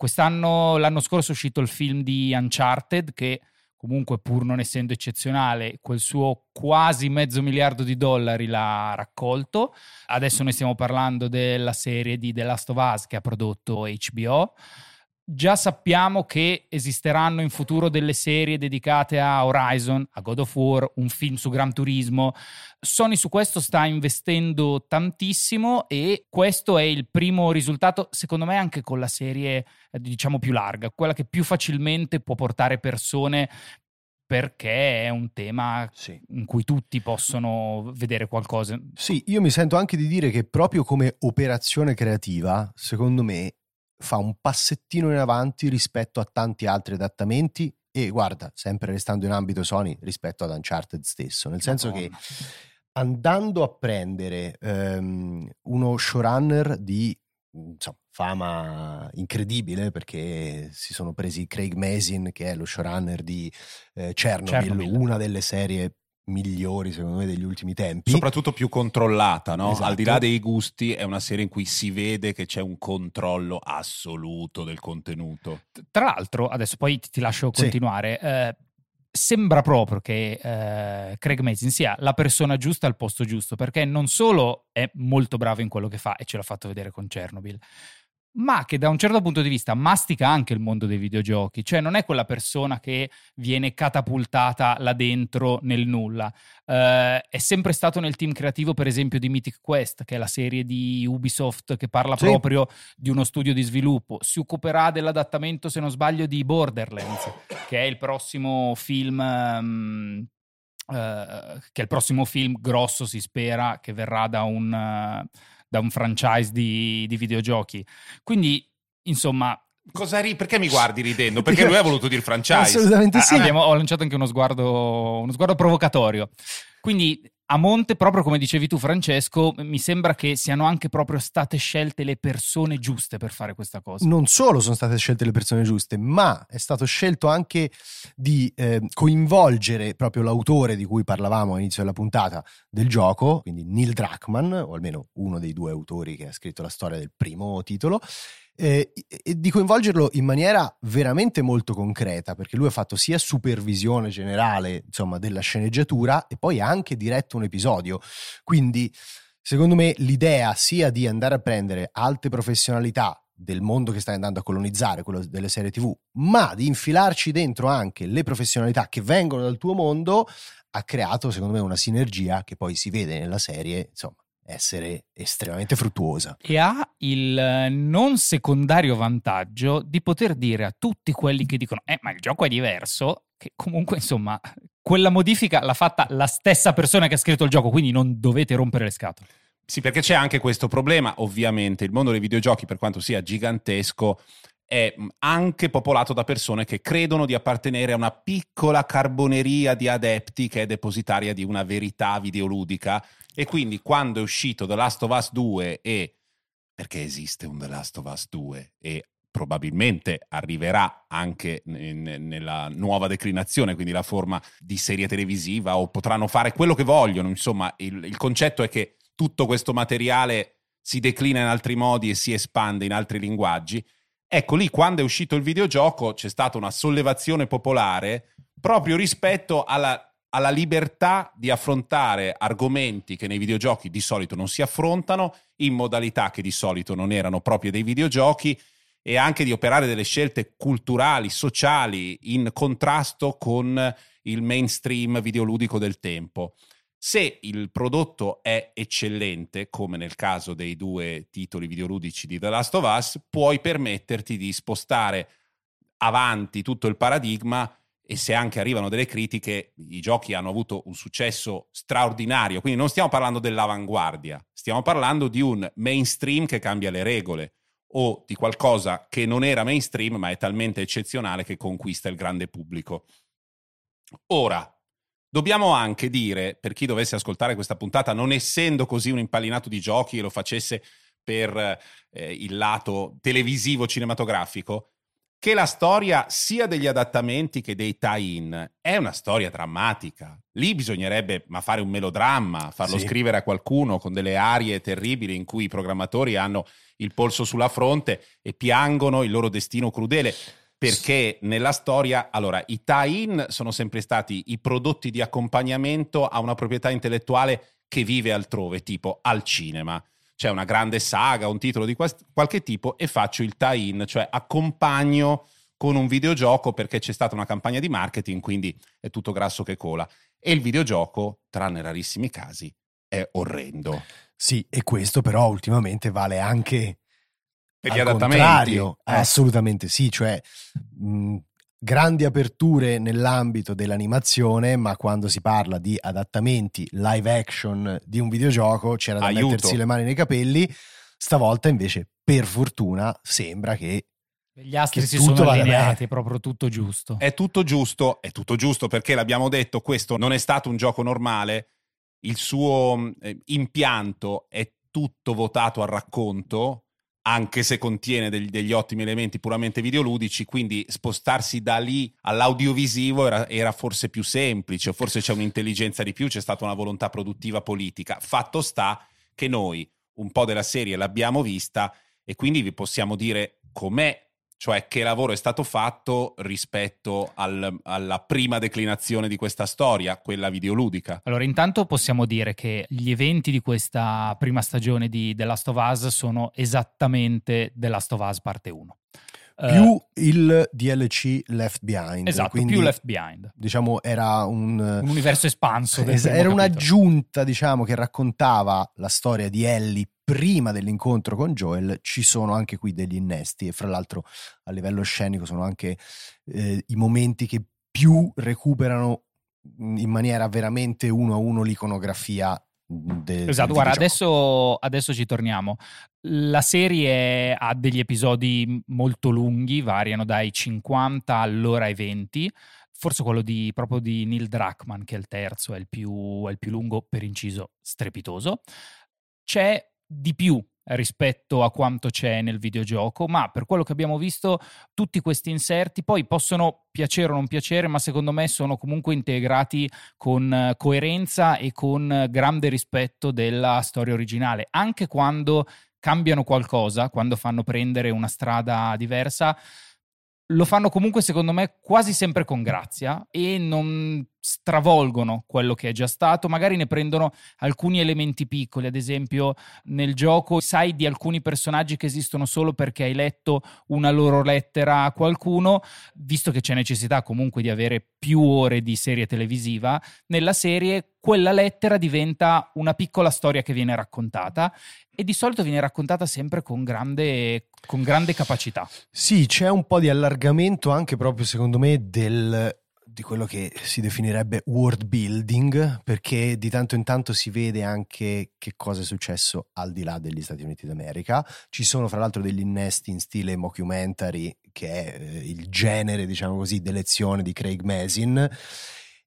Quest'anno, l'anno scorso è uscito il film di Uncharted che comunque pur non essendo eccezionale, quel suo quasi mezzo miliardo di dollari l'ha raccolto. Adesso noi stiamo parlando della serie di The Last of Us che ha prodotto HBO. Già sappiamo che esisteranno in futuro delle serie dedicate a Horizon, a God of War, un film su Gran Turismo. Sony su questo sta investendo tantissimo e questo è il primo risultato, secondo me, anche con la serie, eh, diciamo, più larga, quella che più facilmente può portare persone perché è un tema sì. in cui tutti possono vedere qualcosa. Sì, io mi sento anche di dire che proprio come operazione creativa, secondo me, fa un passettino in avanti rispetto a tanti altri adattamenti e guarda, sempre restando in ambito Sony, rispetto ad Uncharted stesso, nel senso Madonna. che andando a prendere ehm, uno showrunner di insomma, fama incredibile perché si sono presi Craig Mason che è lo showrunner di eh, Chernobyl, Chernobyl. una delle serie migliori secondo me degli ultimi tempi Soprattutto più controllata, no? Esatto. Al di là dei gusti, è una serie in cui si vede che c'è un controllo assoluto del contenuto. Tra l'altro, adesso poi ti, lascio Sì. continuare. eh, sembra proprio che eh, Craig Mazin sia la persona giusta al posto giusto, perché non solo è molto bravo in quello che fa, e ce l'ha fatto vedere con Chernobyl, ma che da un certo punto di vista mastica anche il mondo dei videogiochi, cioè non è quella persona che viene catapultata là dentro nel nulla. Eh, è sempre stato nel team creativo, per esempio, di Mythic Quest, che è la serie di Ubisoft che parla Sì. proprio di uno studio di sviluppo. Si occuperà dell'adattamento, se non sbaglio, di Borderlands, che è il prossimo film. ehm, eh, che è il prossimo film grosso, si spera, che verrà da un, eh, da un franchise di, di videogiochi. Quindi, insomma, Cosa ri- perché mi guardi ridendo? Perché (laughs) lui ha voluto dire franchise. assolutamente Ah, sì abbiamo- ho lanciato anche uno sguardo, uno sguardo provocatorio. Quindi a monte, proprio come dicevi tu, Francesco, mi sembra che siano anche proprio state scelte le persone giuste per fare questa cosa. non solo sono state scelte le persone giuste, ma è stato scelto anche di eh, coinvolgere proprio l'autore di cui parlavamo all'inizio della puntata del gioco, quindi Neil Druckmann, o almeno uno dei due autori che ha scritto la storia del primo titolo, eh, e di coinvolgerlo in maniera veramente molto concreta, perché lui ha fatto sia supervisione generale, insomma, della sceneggiatura e poi ha anche diretto un episodio. Quindi, secondo me, l'idea sia di andare a prendere alte professionalità del mondo che stai andando a colonizzare, quello delle serie TV, ma di infilarci dentro anche le professionalità che vengono dal tuo mondo, ha creato, secondo me, una sinergia che poi si vede nella serie, insomma, essere estremamente fruttuosa. E ha il eh, non secondario vantaggio di poter dire a tutti quelli che dicono: Eh, ma il gioco è diverso. Che comunque, insomma, quella modifica l'ha fatta la stessa persona che ha scritto il gioco, quindi non dovete rompere le scatole. Sì, perché c'è anche questo problema, ovviamente, il mondo dei videogiochi, per quanto sia gigantesco, è mh, anche popolato da persone che credono di appartenere a una piccola carboneria di adepti che è depositaria di una verità videoludica e quindi quando è uscito The Last of Us 2 e perché esiste un The Last of Us 2 e probabilmente arriverà anche in- nella nuova declinazione, quindi la forma di serie televisiva o potranno fare quello che vogliono, insomma il, il concetto è che tutto questo materiale si declina in altri modi e si espande in altri linguaggi. Ecco lì, quando è uscito il videogioco, c'è stata una sollevazione popolare proprio rispetto alla, alla libertà di affrontare argomenti che nei videogiochi di solito non si affrontano, in modalità che di solito non erano proprie dei videogiochi, e anche di operare delle scelte culturali, sociali, in contrasto con il mainstream videoludico del tempo. Se il prodotto è eccellente, come nel caso dei due titoli videoludici di The Last of Us, puoi permetterti di spostare avanti tutto il paradigma e se anche arrivano delle critiche, i giochi hanno avuto un successo straordinario, quindi non stiamo parlando dell'avanguardia, stiamo parlando di un mainstream che cambia le regole o di qualcosa che non era mainstream ma è talmente eccezionale che conquista il grande pubblico. Ora, Dobbiamo anche dire, per chi dovesse ascoltare questa puntata, non essendo così un impallinato di giochi e lo facesse per eh, il lato televisivo cinematografico, che la storia sia degli adattamenti che dei tie-in è una storia drammatica. Lì bisognerebbe ma fare un melodramma, farlo Sì. scrivere a qualcuno con delle arie terribili in cui i programmatori hanno il polso sulla fronte e piangono il loro destino crudele. Perché nella storia, allora, i tie-in sono sempre stati i prodotti di accompagnamento a una proprietà intellettuale che vive altrove, tipo al cinema. C'è una grande saga, un titolo di quest- qualche tipo e faccio il tie-in, cioè accompagno con un videogioco perché c'è stata una campagna di marketing, quindi è tutto grasso che cola. E il videogioco, tranne rarissimi casi, è orrendo. Sì, e questo però ultimamente vale anche Per gli adattamenti. contrario, Eh. assolutamente sì, cioè mh, grandi aperture nell'ambito dell'animazione, ma quando si parla di adattamenti live action di un videogioco c'era da Aiuto. mettersi le mani nei capelli. Stavolta invece, per fortuna, sembra che Gli astri si sono allineati, è proprio tutto giusto. È tutto giusto, è tutto giusto perché l'abbiamo detto, questo non è stato un gioco normale, il suo eh, impianto è tutto votato al racconto, anche se contiene degli, degli ottimi elementi puramente videoludici, quindi spostarsi da lì all'audiovisivo era, era forse più semplice, forse c'è un'intelligenza di più, c'è stata una volontà produttiva politica. Fatto sta che noi un po' della serie l'abbiamo vista e quindi vi possiamo dire com'è cioè che lavoro è stato fatto rispetto al- alla prima declinazione di questa storia, quella videoludica. Allora, intanto possiamo dire che gli eventi di questa prima stagione di The Last of Us sono esattamente The Last of Us parte 1. Eh, più il DLC Left Behind. esatto, quindi, più Left Behind. Diciamo era un... Un universo espanso. del era capitolo. un'aggiunta, diciamo, che raccontava la storia di Ellie prima dell'incontro con Joel. Ci sono anche qui degli innesti e fra l'altro a livello scenico sono anche eh, i momenti che più recuperano in maniera veramente uno a uno l'iconografia de- Esatto, guarda, adesso, adesso ci torniamo. La serie ha degli episodi molto lunghi, variano dai 50 all'ora e 20. Forse quello di, proprio di Neil Druckmann, che è il terzo, è il più, è il più lungo, per inciso strepitoso. C'è di più rispetto a quanto c'è nel videogioco, ma per quello che abbiamo visto tutti questi inserti poi possono piacere o non piacere, ma secondo me sono comunque integrati con eh, coerenza e con eh, grande rispetto della storia originale, anche quando cambiano qualcosa, quando fanno prendere una strada diversa, lo fanno comunque secondo me quasi sempre con grazia e non stravolgono quello che è già stato, magari ne prendono alcuni elementi piccoli, ad esempio nel gioco sai di alcuni personaggi che esistono solo perché hai letto una loro lettera a qualcuno, visto che c'è necessità comunque di avere più ore di serie televisiva, nella serie quella lettera diventa una piccola storia che viene raccontata e di solito viene raccontata sempre con grande, con grande capacità. Sì, c'è un po' di allargamento anche proprio secondo me del, di quello che si definirebbe world building, perché di tanto in tanto si vede anche che cosa è successo al di là degli Stati Uniti d'America. Ci sono fra l'altro degli innesti in stile mockumentary, che è eh, il genere, diciamo così, d'elezione di Craig Mazin,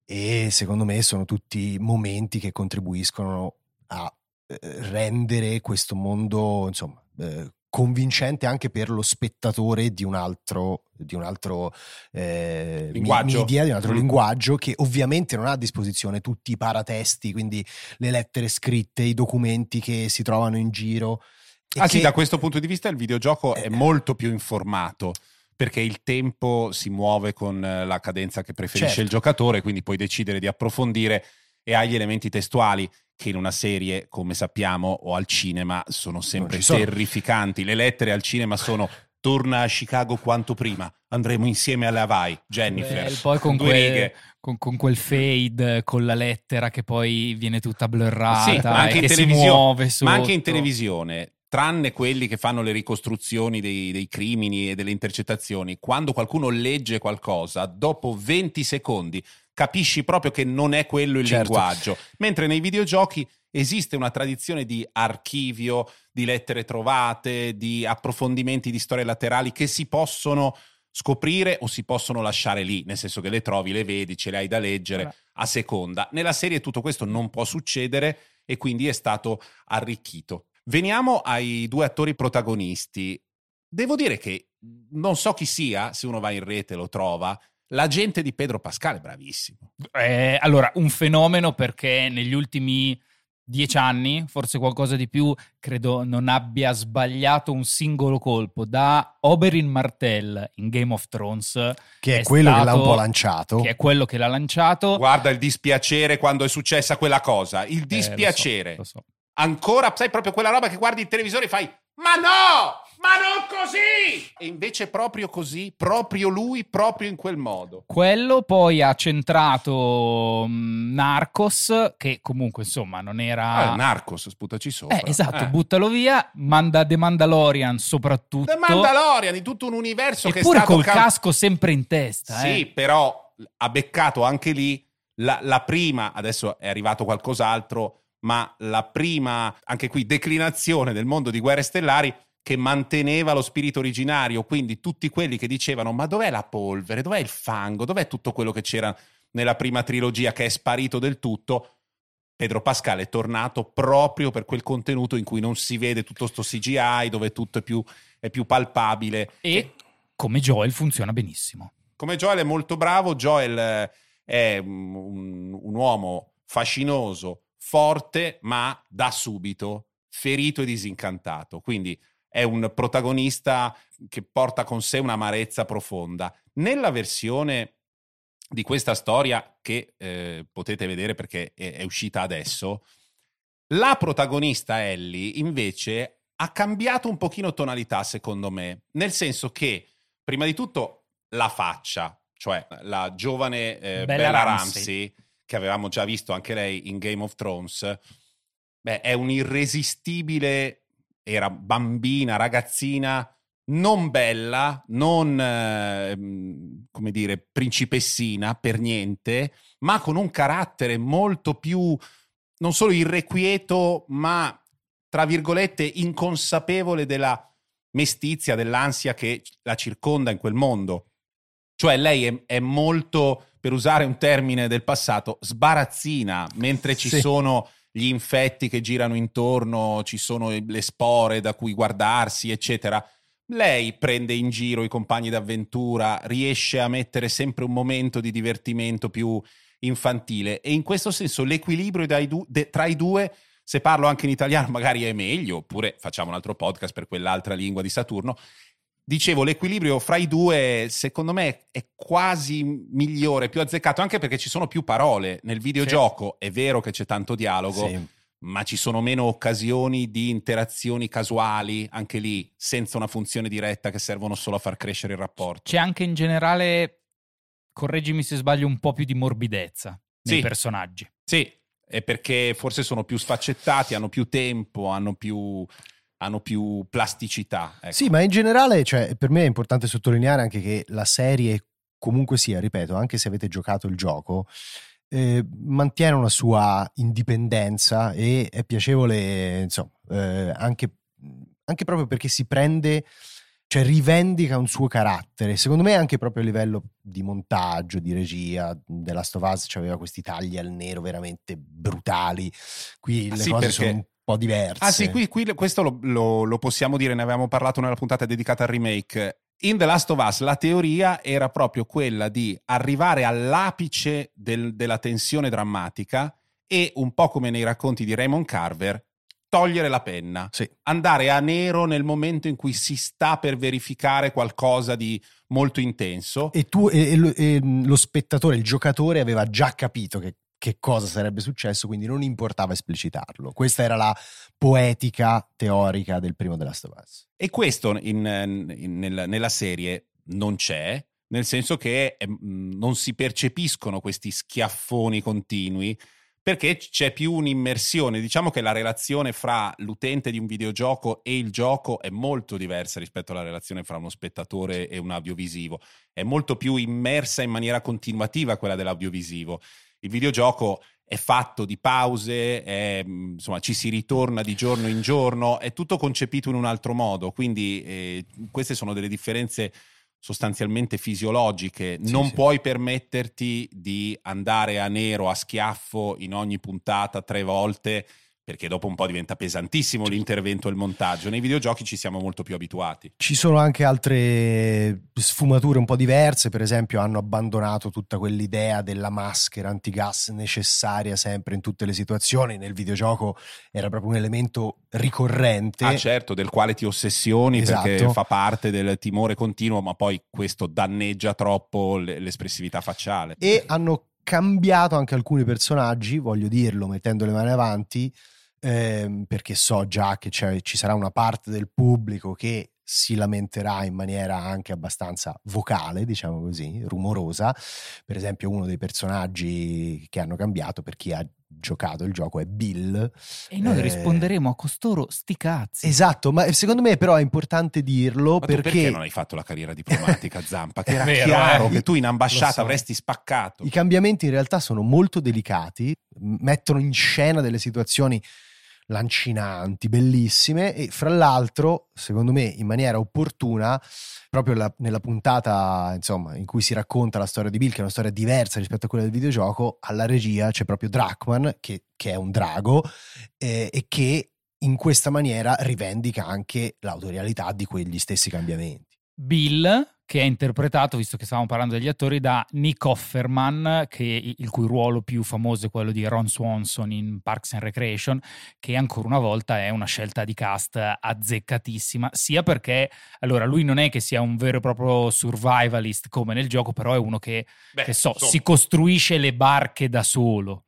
e secondo me sono tutti momenti che contribuiscono a eh, rendere questo mondo, insomma, eh, convincente anche per lo spettatore di un altro, di un altro eh, Linguaggio. media, di un altro Mm. linguaggio che ovviamente non ha a disposizione tutti i paratesti, quindi le lettere scritte, i documenti che si trovano in giro. Ah sì, che- da questo punto di vista il videogioco è Eh. molto più informato perché il tempo si muove con eh, la cadenza che preferisce Certo. il giocatore, quindi puoi decidere di approfondire e hai gli elementi testuali che in una serie, come sappiamo, o al cinema sono sempre sono. terrificanti. Le lettere al cinema sono torna a Chicago quanto prima, andremo insieme alle Hawaii, Jennifer. Eh, poi con, due quel, righe. con- con quel fade, con la lettera che poi viene tutta blurrata Sì, ma anche e in che si televisione- muove Ma anche in televisione, tranne quelli che fanno le ricostruzioni dei, dei crimini e delle intercettazioni, quando qualcuno legge qualcosa, dopo 20 secondi capisci proprio che non è quello il Certo. linguaggio. Mentre nei videogiochi esiste una tradizione di archivio, di lettere trovate, di approfondimenti di storie laterali che si possono scoprire o si possono lasciare lì, nel senso che le trovi, le vedi, ce le hai da leggere Allora. a seconda. Nella serie tutto questo non può succedere e quindi è stato arricchito. Veniamo ai due attori protagonisti. Devo dire che non so chi sia, se uno va in rete lo trova. L'agente di Pedro Pascal è bravissimo. Eh, allora, un fenomeno perché negli ultimi dieci anni, forse qualcosa di più, credo non abbia sbagliato un singolo colpo. Da Oberyn Martell in Game of Thrones, che è, è quello che l'ha un stato- po' lanciato. che è quello che l'ha lanciato. Guarda il dispiacere quando è successa quella cosa. Il Eh, lo so, dispiacere. lo so. Ancora, sai, proprio quella roba che guardi il televisore e fai: Ma no! Ma non così! E invece proprio così, proprio lui, proprio in quel modo. Quello poi ha centrato mm, Narcos, che comunque insomma non era... Ah, Narcos, sputaci sopra. Eh, esatto, Eh. buttalo via, manda The Mandalorian soprattutto. The Mandalorian, di tutto un universo che è Eppure stato col ca- casco sempre in testa. Sì, eh. però ha beccato anche lì la, la prima, adesso è arrivato qualcos'altro, ma la prima, anche qui, declinazione del mondo di Guerre Stellari che manteneva lo spirito originario, quindi tutti quelli che dicevano ma dov'è la polvere, dov'è il fango, dov'è tutto quello che c'era nella prima trilogia che è sparito del tutto, Pedro Pascal è tornato proprio per quel contenuto in cui non si vede tutto sto CGI, dove tutto è più, è più palpabile. E come Joel funziona benissimo. Come Joel è molto bravo, Joel eh, è un, un uomo fascinoso, forte, ma da subito ferito e disincantato. Quindi è un protagonista che porta con sé un'amarezza profonda. Nella versione di questa storia che eh, potete vedere perché è, è uscita adesso, la protagonista Ellie invece ha cambiato un pochino tonalità secondo me, nel senso che prima di tutto la faccia, cioè la giovane eh, Bella, Bella Ramsey. Ramsey, che avevamo già visto anche lei in Game of Thrones, beh, è un'irresistibile, era bambina, ragazzina, non bella, non eh, come dire principessina per niente, ma con un carattere molto più non solo irrequieto, ma tra virgolette inconsapevole della mestizia, dell'ansia che la circonda in quel mondo. Cioè lei è, è molto, per usare un termine del passato, sbarazzina, mentre ci sì. sono gli infetti che girano intorno, ci sono le spore da cui guardarsi, eccetera lei prende in giro i compagni d'avventura, riesce a mettere sempre un momento di divertimento più infantile e in questo senso l'equilibrio du- de- tra i due, se parlo anche in italiano (laughs) magari è meglio, oppure facciamo un altro podcast per quell'altra lingua di Saturno. Dicevo, l'equilibrio fra i due secondo me è quasi migliore, più azzeccato, anche perché ci sono più parole. Nel videogioco sì. è vero che c'è tanto dialogo, sì ma ci sono meno occasioni di interazioni casuali, anche lì, senza una funzione diretta che servono solo a far crescere il rapporto. C'è anche in generale, correggimi se sbaglio, un po' più di morbidezza nei sì. personaggi. Sì, è perché forse sono più sfaccettati, hanno più tempo, hanno più, hanno più plasticità. Ecco. Sì, ma in generale, cioè, per me è importante sottolineare anche che la serie, comunque sia, ripeto, anche se avete giocato il gioco, eh, mantiene una sua indipendenza e è piacevole, insomma, eh, anche, anche, proprio perché si prende, cioè rivendica un suo carattere. Secondo me anche proprio a livello di montaggio, di regia, The Last of Us aveva questi tagli al nero veramente brutali. Qui ah, le sì, cose perché... sono po' diverse. Ah sì, qui, qui questo lo, lo, lo, possiamo dire, ne avevamo parlato nella puntata dedicata al remake. In The Last of Us la teoria era proprio quella di arrivare all'apice del, della tensione drammatica e, un po' come nei racconti di Raymond Carver, togliere la penna, sì. andare a nero nel momento in cui si sta per verificare qualcosa di molto intenso. E tu e, e, e lo spettatore, il giocatore aveva già capito che che cosa sarebbe successo, quindi non importava esplicitarlo. Questa era la poetica teorica del primo della Us. E questo in, in, nel, nella serie non c'è, nel senso che eh, non si percepiscono questi schiaffoni continui perché c'è più un'immersione. Diciamo che la relazione fra l'utente di un videogioco e il gioco è molto diversa rispetto alla relazione fra uno spettatore e un audiovisivo. È molto più immersa in maniera continuativa quella dell'audiovisivo il videogioco è fatto di pause, è, insomma, ci si ritorna di giorno in giorno, è tutto concepito in un altro modo, quindi eh, queste sono delle differenze sostanzialmente fisiologiche, sì, non sì. puoi permetterti di andare a nero, a schiaffo in ogni puntata tre volte perché dopo un po' diventa pesantissimo l'intervento e il montaggio. Nei videogiochi ci siamo molto più abituati. Ci sono anche altre sfumature un po' diverse, per esempio hanno abbandonato tutta quell'idea della maschera antigas necessaria sempre in tutte le situazioni, nel videogioco era proprio un elemento ricorrente. Ah certo, del quale ti ossessioni esatto. perché fa parte del timore continuo, ma poi questo danneggia troppo l'espressività facciale. E hanno cambiato anche alcuni personaggi, voglio dirlo, mettendo le mani avanti, ehm, perché so già che ci sarà una parte del pubblico che si lamenterà in maniera anche abbastanza vocale, diciamo così, rumorosa. Per esempio, uno dei personaggi che hanno cambiato, per chi ha giocato il gioco è Bill. E noi Eh, risponderemo a costoro sti cazzi. Esatto, ma secondo me però è importante dirlo Ma tu perché, perché non hai fatto la carriera diplomatica, (laughs) Zampa? Che era Vero, chiaro eh? che tu in ambasciata so. avresti spaccato. i cambiamenti in realtà sono molto delicati, mettono in scena delle situazioni lancinanti, bellissime e fra l'altro, secondo me, in maniera opportuna, proprio la- nella puntata insomma, in cui si racconta la storia di Bill, che è una storia diversa rispetto a quella del videogioco, alla regia c'è proprio Drachman, che, che è un drago eh, e che in questa maniera rivendica anche l'autorialità di quegli stessi cambiamenti. Bill, che è interpretato, visto che stavamo parlando degli attori, da Nick Offerman, che- il cui ruolo più famoso è quello di Ron Swanson in Parks and Recreation, che ancora una volta è una scelta di cast azzeccatissima, sia perché, allora, lui non è che sia un vero e proprio survivalist come nel gioco, però è uno che, Beh, che so, insomma. si costruisce le barche da solo.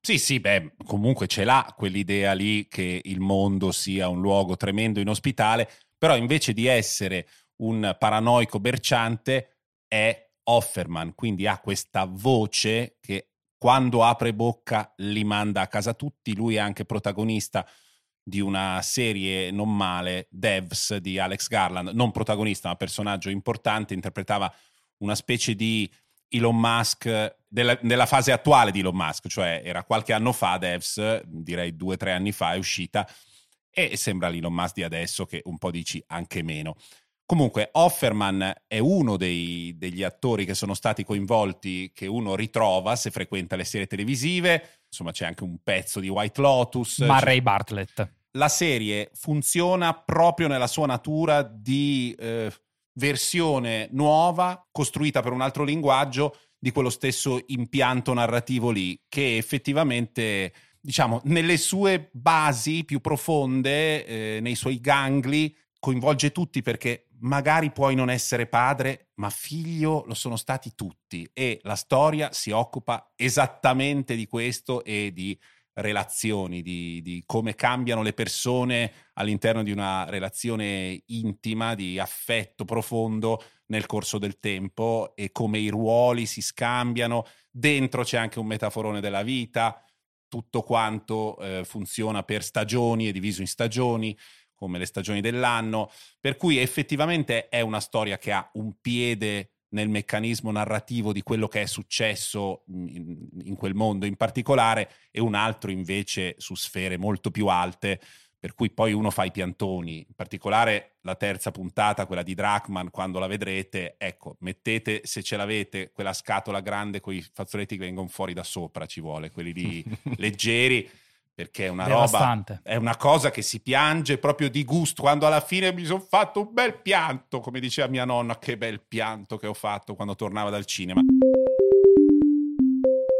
Sì, sì, beh, comunque ce l'ha quell'idea lì che il mondo sia un luogo tremendo, inospitale, però invece di essere un paranoico berciante è Offerman, quindi ha questa voce che quando apre bocca li manda a casa tutti, lui è anche protagonista di una serie non male, Devs di Alex Garland, non protagonista ma personaggio importante, interpretava una specie di Elon Musk della, nella fase attuale di Elon Musk, cioè era qualche anno fa Devs, direi due o tre anni fa è uscita e sembra l'Elon Musk di adesso che un po' dici anche meno. Comunque Offerman è uno dei- degli attori che sono stati coinvolti che uno ritrova se frequenta le serie televisive, insomma c'è anche un pezzo di White Lotus. Murray Bartlett. la serie funziona proprio nella sua natura di eh, versione nuova, costruita per un altro linguaggio di quello stesso impianto narrativo lì, che effettivamente, diciamo, nelle sue basi più profonde, eh, nei suoi gangli, coinvolge tutti perché magari puoi non essere padre, ma figlio lo sono stati tutti. E la storia si occupa esattamente di questo e di relazioni, di, di come cambiano le persone all'interno di una relazione intima, di affetto profondo nel corso del tempo e come i ruoli si scambiano. Dentro c'è anche un metaforone della vita, tutto quanto eh, funziona per stagioni, è diviso in stagioni, come le stagioni dell'anno, per cui effettivamente è una storia che ha un piede nel meccanismo narrativo di quello che è successo in, in quel mondo in particolare e un altro invece su sfere molto più alte, per cui poi uno fa i piantoni, in particolare la terza puntata, quella di Drachman, quando la vedrete, ecco, mettete, se ce l'avete, quella scatola grande con i fazzoletti che vengono fuori da sopra, ci vuole, quelli lì (laughs) leggeri, perché è una roba Devastante. è una cosa che si piange proprio di gusto quando alla fine mi sono fatto un bel pianto, come diceva mia nonna, che bel pianto che ho fatto quando tornava dal cinema.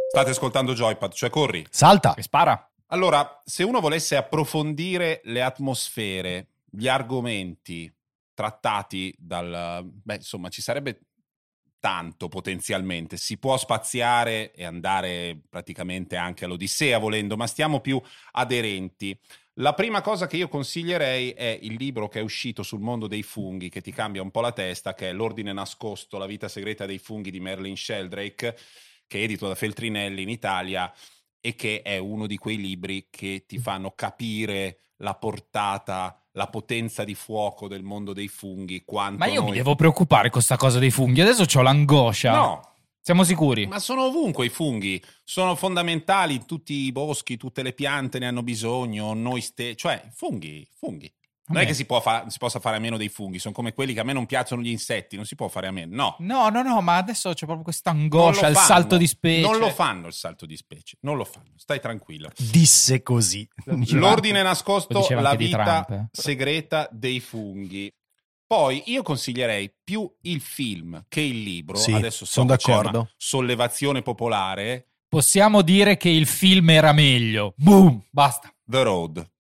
State ascoltando Joypad, cioè corri. Salta! Che spara. Allora, se uno volesse approfondire le atmosfere, gli argomenti trattati dal... Beh, insomma, ci sarebbe tanto potenzialmente. Si può spaziare e andare praticamente anche all'Odissea volendo, ma stiamo più aderenti. La prima cosa che io consiglierei è il libro che è uscito sul mondo dei funghi, che ti cambia un po' la testa, che è L'ordine nascosto, la vita segreta dei funghi di Merlin Sheldrake, che è edito da Feltrinelli in Italia e che è uno di quei libri che ti fanno capire la portata, la potenza di fuoco del mondo dei funghi. Quanto Ma io noi... mi devo preoccupare con questa cosa dei funghi. Adesso ho l'angoscia. No, Siamo sicuri? ma sono ovunque i funghi, sono fondamentali, tutti i boschi, tutte le piante ne hanno bisogno, noi stessi, cioè funghi, funghi. Non è Vabbè. che si, può fa- si possa fare a meno dei funghi, sono come quelli che a me non piacciono gli insetti, non si può fare a meno, no. No, no, no, ma adesso c'è proprio questa angoscia, il salto di specie. Non lo fanno il salto di specie, non lo fanno, stai tranquillo. Disse così. L'ordine Lo nascosto, la anche vita eh. segreta dei funghi. Poi io consiglierei più il film che il libro. Sì, Adesso so sono d'accordo. una sollevazione popolare. Possiamo dire che il film era meglio. Boom, basta. The Road.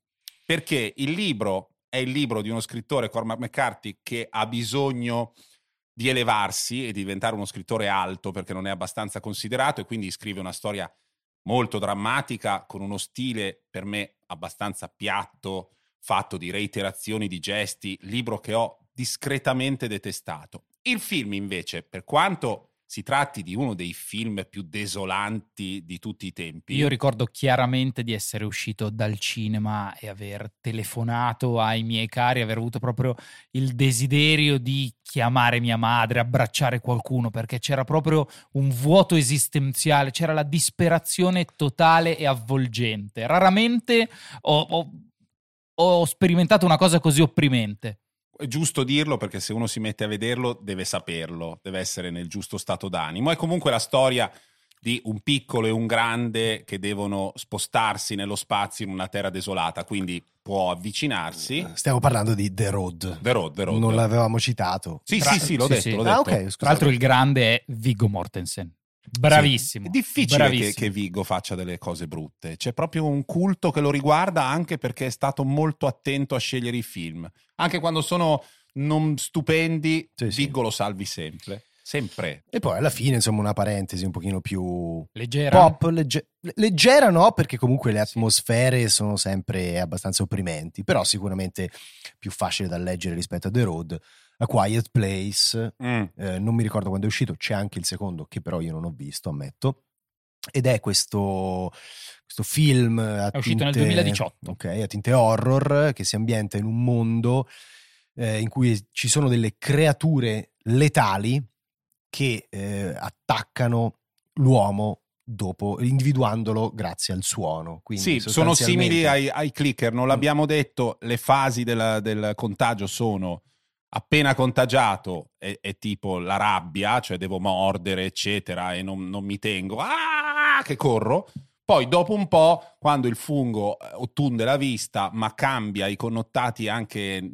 Perché il libro è il libro di uno scrittore, Cormac McCarthy, che ha bisogno di elevarsi e di diventare uno scrittore alto perché non è abbastanza considerato e quindi scrive una storia molto drammatica con uno stile per me abbastanza piatto, fatto di reiterazioni di gesti, libro che ho discretamente detestato. Il film invece, per quanto si tratti di uno dei film più desolanti di tutti i tempi. Io ricordo chiaramente di essere uscito dal cinema e aver telefonato ai miei cari, aver avuto proprio il desiderio di chiamare mia madre, abbracciare qualcuno, perché c'era proprio un vuoto esistenziale, c'era la disperazione totale e avvolgente. Raramente ho, ho, ho sperimentato una cosa così opprimente. È giusto dirlo perché se uno si mette a vederlo deve saperlo, deve essere nel giusto stato d'animo. È comunque la storia di un piccolo e un grande che devono spostarsi nello spazio in una terra desolata, quindi può avvicinarsi. Stiamo parlando di The Road. The Road, The Road. Non l'avevamo citato. Sì, Tra- sì, sì, l'ho sì, detto. sì. L'ho Ah, detto. ok, scusate. Tra l'altro il grande è Viggo Mortensen. Bravissimo. È difficile che, bravissimo. che Viggo faccia delle cose brutte. C'è proprio un culto che lo riguarda anche perché è stato molto attento a scegliere i film. Anche quando sono non stupendi, Sì, sì. Viggo lo salvi sempre. Sempre. E poi alla fine, insomma, una parentesi un pochino più Leggera. pop, legge- leggera no, perché comunque le atmosfere sono sempre abbastanza opprimenti, però sicuramente più facile da leggere rispetto a The Road. A Quiet Place, Mm. eh, non mi ricordo quando è uscito, c'è anche il secondo che però io non ho visto, ammetto. Ed è questo, questo film a È uscito nel tinte- 2018. ok, a tinte horror che si ambienta in un mondo eh, in cui ci sono delle creature letali che eh, attaccano l'uomo dopo individuandolo grazie al suono. Quindi Sì, sono simili ai, ai clicker, non l'abbiamo detto, le fasi della- del contagio sono appena contagiato è, è tipo la rabbia, cioè devo mordere, eccetera, e non, non mi tengo, ah, che corro. Poi dopo un po', quando il fungo eh, ottunde la vista, ma cambia i connotati anche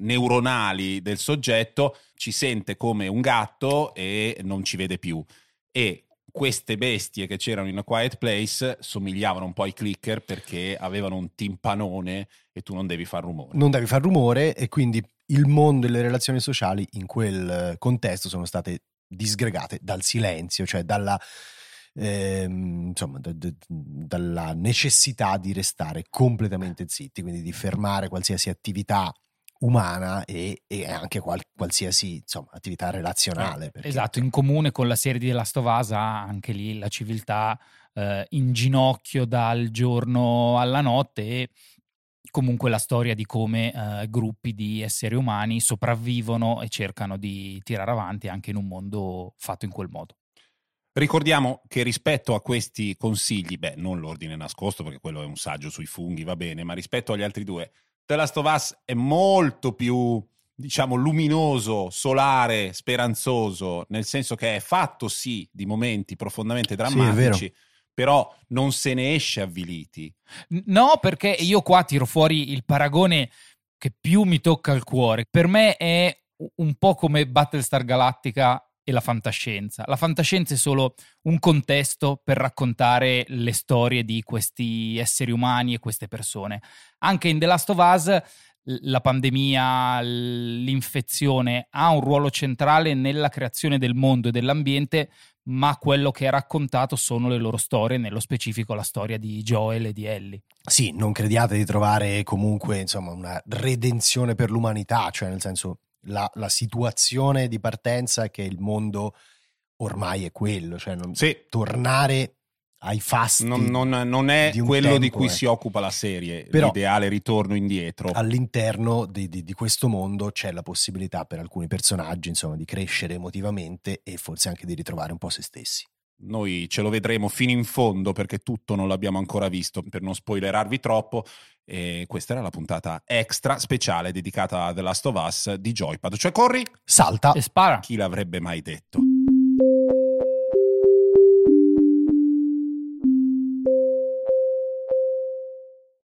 neuronali del soggetto, ci sente come un gatto e non ci vede più. E queste bestie che c'erano in A Quiet Place somigliavano un po' ai clicker perché avevano un timpanone e tu non devi far rumore. non devi far rumore e quindi il mondo e le relazioni sociali in quel eh, contesto sono state disgregate dal silenzio, cioè dalla, ehm, insomma, da- da- dalla necessità di restare completamente zitti, quindi di fermare qualsiasi attività umana e, e anche qual- qualsiasi insomma, attività relazionale. perché- Esatto, in comune con la serie di The Last of Us ha anche lì la civiltà eh, in ginocchio dal giorno alla notte e comunque la storia di come eh, gruppi di esseri umani sopravvivono e cercano di tirare avanti anche in un mondo fatto in quel modo. Ricordiamo che rispetto a questi consigli, beh, non l'ordine nascosto perché quello è un saggio sui funghi, va bene, ma rispetto agli altri due, The Last of Us è molto più, diciamo, luminoso, solare, speranzoso, nel senso che è fatto sì di momenti profondamente è vero. Però non se ne esce avviliti. No, perché io qua tiro fuori il paragone che più mi tocca al cuore. Per me è un po' come Battlestar Galactica e la fantascienza. La fantascienza è solo un contesto per raccontare le storie di questi esseri umani e queste persone. Anche in The Last of Us la pandemia, l'infezione ha un ruolo centrale nella creazione del mondo e dell'ambiente, ma quello che è raccontato sono le loro storie, nello specifico la storia di Joel e di Ellie. Sì, non crediate di trovare comunque insomma, una redenzione per l'umanità, cioè nel senso la, la situazione di partenza è che il mondo ormai è quello, cioè non- Sì, tornare ai fasti non, non- non è di un quello di tempo, cui ecco. si occupa la serie, Però- l'ideale ritorno indietro. all'interno di, di- di questo mondo c'è la possibilità per alcuni personaggi insomma di crescere emotivamente e forse anche di ritrovare un po' se stessi. Noi ce lo vedremo fino in fondo perché tutto non l'abbiamo ancora visto per non spoilerarvi troppo. E questa era la puntata extra speciale dedicata a The Last of Us di Joypad. Cioè, corri? Salta! E spara. Chi l'avrebbe mai detto?